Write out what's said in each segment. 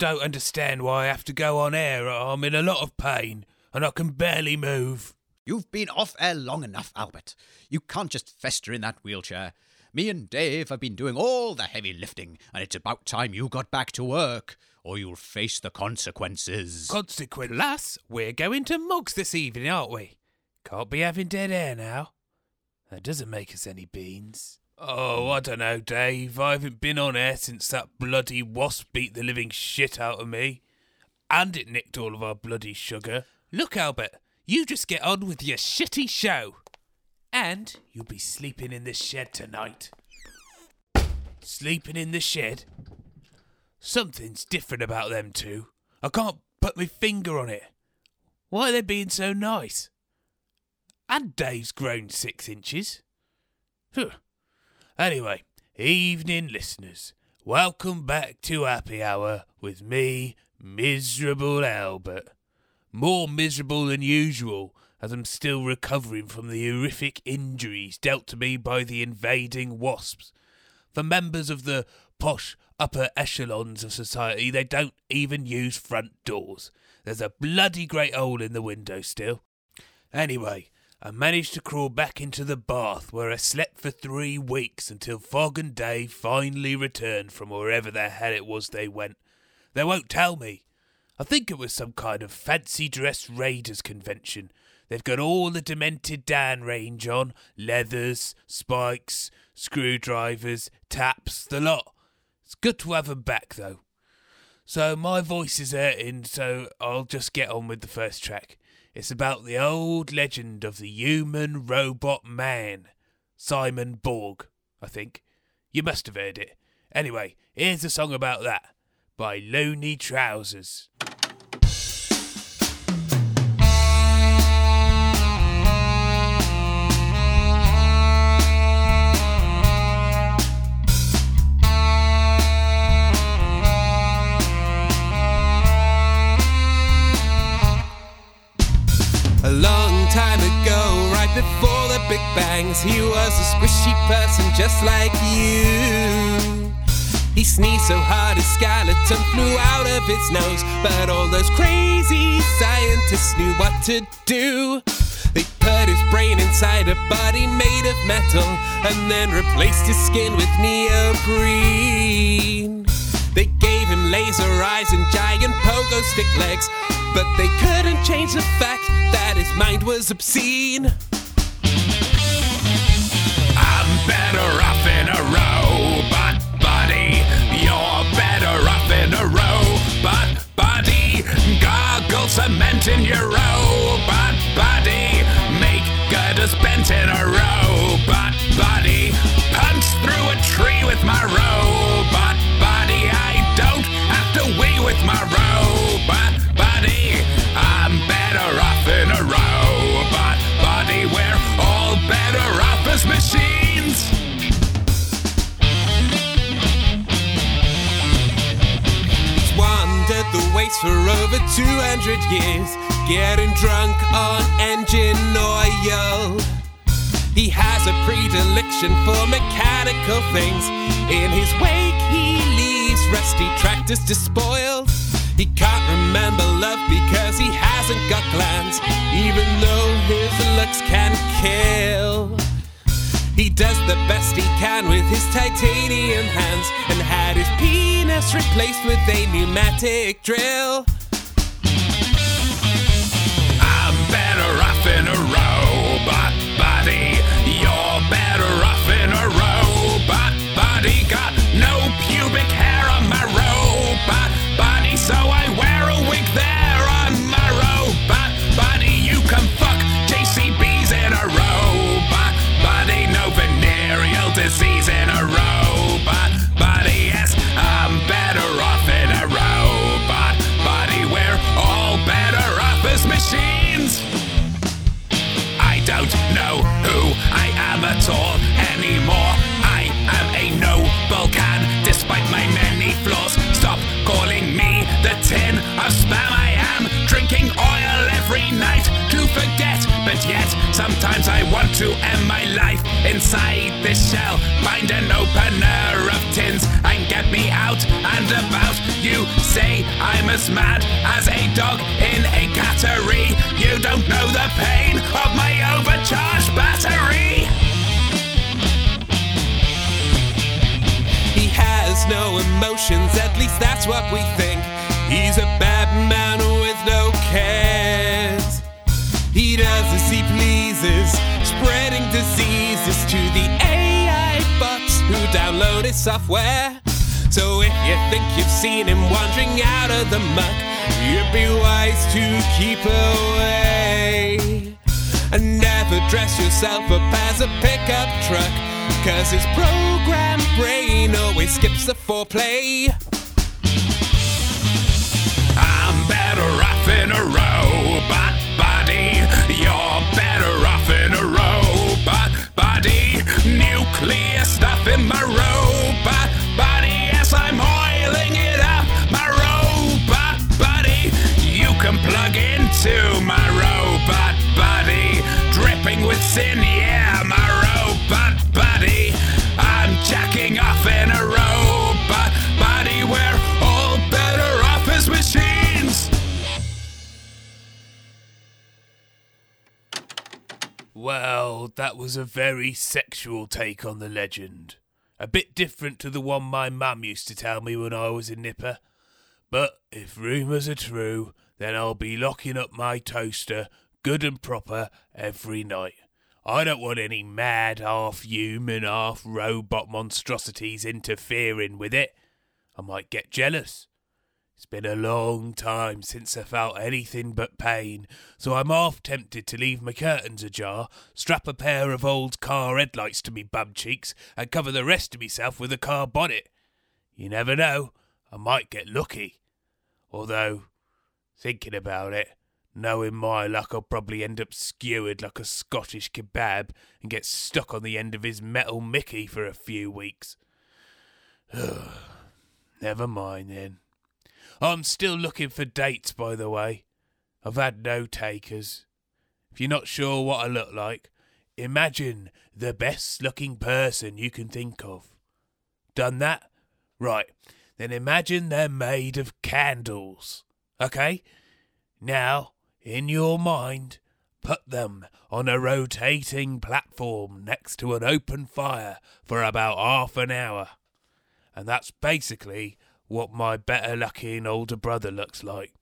don't understand why I have to go on air. I'm in a lot of pain and I can barely move. You've been off air long enough, Albert. You can't just fester in that wheelchair. Me and Dave have been doing all the heavy lifting, and it's about time you got back to work, or you'll face the consequences. Consequent, lass, we're going to Mugs this evening, aren't we? Can't be having dead air now. That doesn't make us any beans. Oh, I don't know, Dave. I haven't been on air since that bloody wasp beat the living shit out of me. And it nicked all of our bloody sugar. Look, Albert, you just get on with your shitty show. And you'll be sleeping in the shed tonight. Sleeping in the shed? Something's different about them two. I can't put my finger on it. Why are they being so nice? And Dave's grown six inches. Huh. Anyway, evening listeners, welcome back to Happy Hour with me, Miserable Albert. More miserable than usual, as I'm still recovering from the horrific injuries dealt to me by the invading wasps. For members of the posh upper echelons of society, they don't even use front doors. There's a bloody great hole in the window still. Anyway, I managed to crawl back into the bath where I slept for three weeks until Fog and Dave finally returned from wherever the hell it was they went. They won't tell me. I think it was some kind of fancy dress raiders convention. They've got all the Demented Dan range on leathers, spikes, screwdrivers, taps, the lot. It's good to have 'em back, though. So my voice is hurting, so I'll just get on with the first track. It's about the old legend of the human robot man, Simon Borg, I think. You must have heard it. Anyway, here's a song about that by Loony Trousers. Bangs, he was a squishy person just like you. He sneezed so hard his skeleton flew out of his nose, but all those crazy scientists knew what to do. They put his brain inside a body made of metal and then replaced his skin with neoprene. They gave him laser eyes and giant pogo stick legs, but they couldn't change the fact that his mind was obscene. For over 200 years, getting drunk on engine oil. He has a predilection for mechanical things. In his wake, he leaves rusty tractors despoiled. He can't remember love because he hasn't got glands, even though his looks can kill. Does the best he can with his titanium hands and had his penis replaced with a pneumatic drill. Anymore. I am a noble can, despite my many flaws. Stop calling me the tin of spam. I am drinking oil every night to forget but yet sometimes I want to end my life inside this shell. Find an opener of tins and get me out and about. You say I'm as mad as a dog in a cattery. You don't know the pain of my overcharged battery. He has no emotions, at least that's what we think. He's a bad man with no cares. He does as he pleases, spreading diseases to the AI bots who download his software. So if you think you've seen him wandering out of the muck, you'd be wise to keep away. And dress yourself up as a pickup truck, cause his programmed brain always skips the foreplay. I'm better off in a robot body. You're better off in a robot body. Nuclear stuff in my robot body. Yes, I'm oiling it up. My robot body. You can plug into my robot. Dripping with sin, yeah, my robot body. I'm jacking off in a robot body. We're all better off as machines. Well, that was a very sexual take on the legend. A bit different to the one my mum used to tell me when I was a nipper. But if rumours are true, then I'll be locking up my toaster good and proper every night. I don't want any mad, half human, half robot monstrosities interfering with it. I might get jealous. It's been a long time since I felt anything but pain, so I'm half tempted to leave my curtains ajar, strap a pair of old car headlights to me bum cheeks, and cover the rest of myself with a car bonnet. You never know, I might get lucky. Although, thinking about it, knowing my luck, I'll probably end up skewered like a Scottish kebab and get stuck on the end of his metal Mickey for a few weeks. Never mind then. I'm still looking for dates, by the way. I've had no takers. If you're not sure what I look like, imagine the best looking person you can think of. Done that? Right. Then imagine they're made of candles. Okay? Now, in your mind, put them on a rotating platform next to an open fire for about half an hour. And that's basically what my better looking older brother looks like.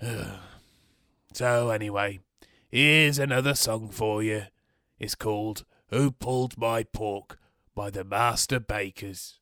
so, anyway, here's another song for you. It's called Who Pulled My Pork by the Master Bakers.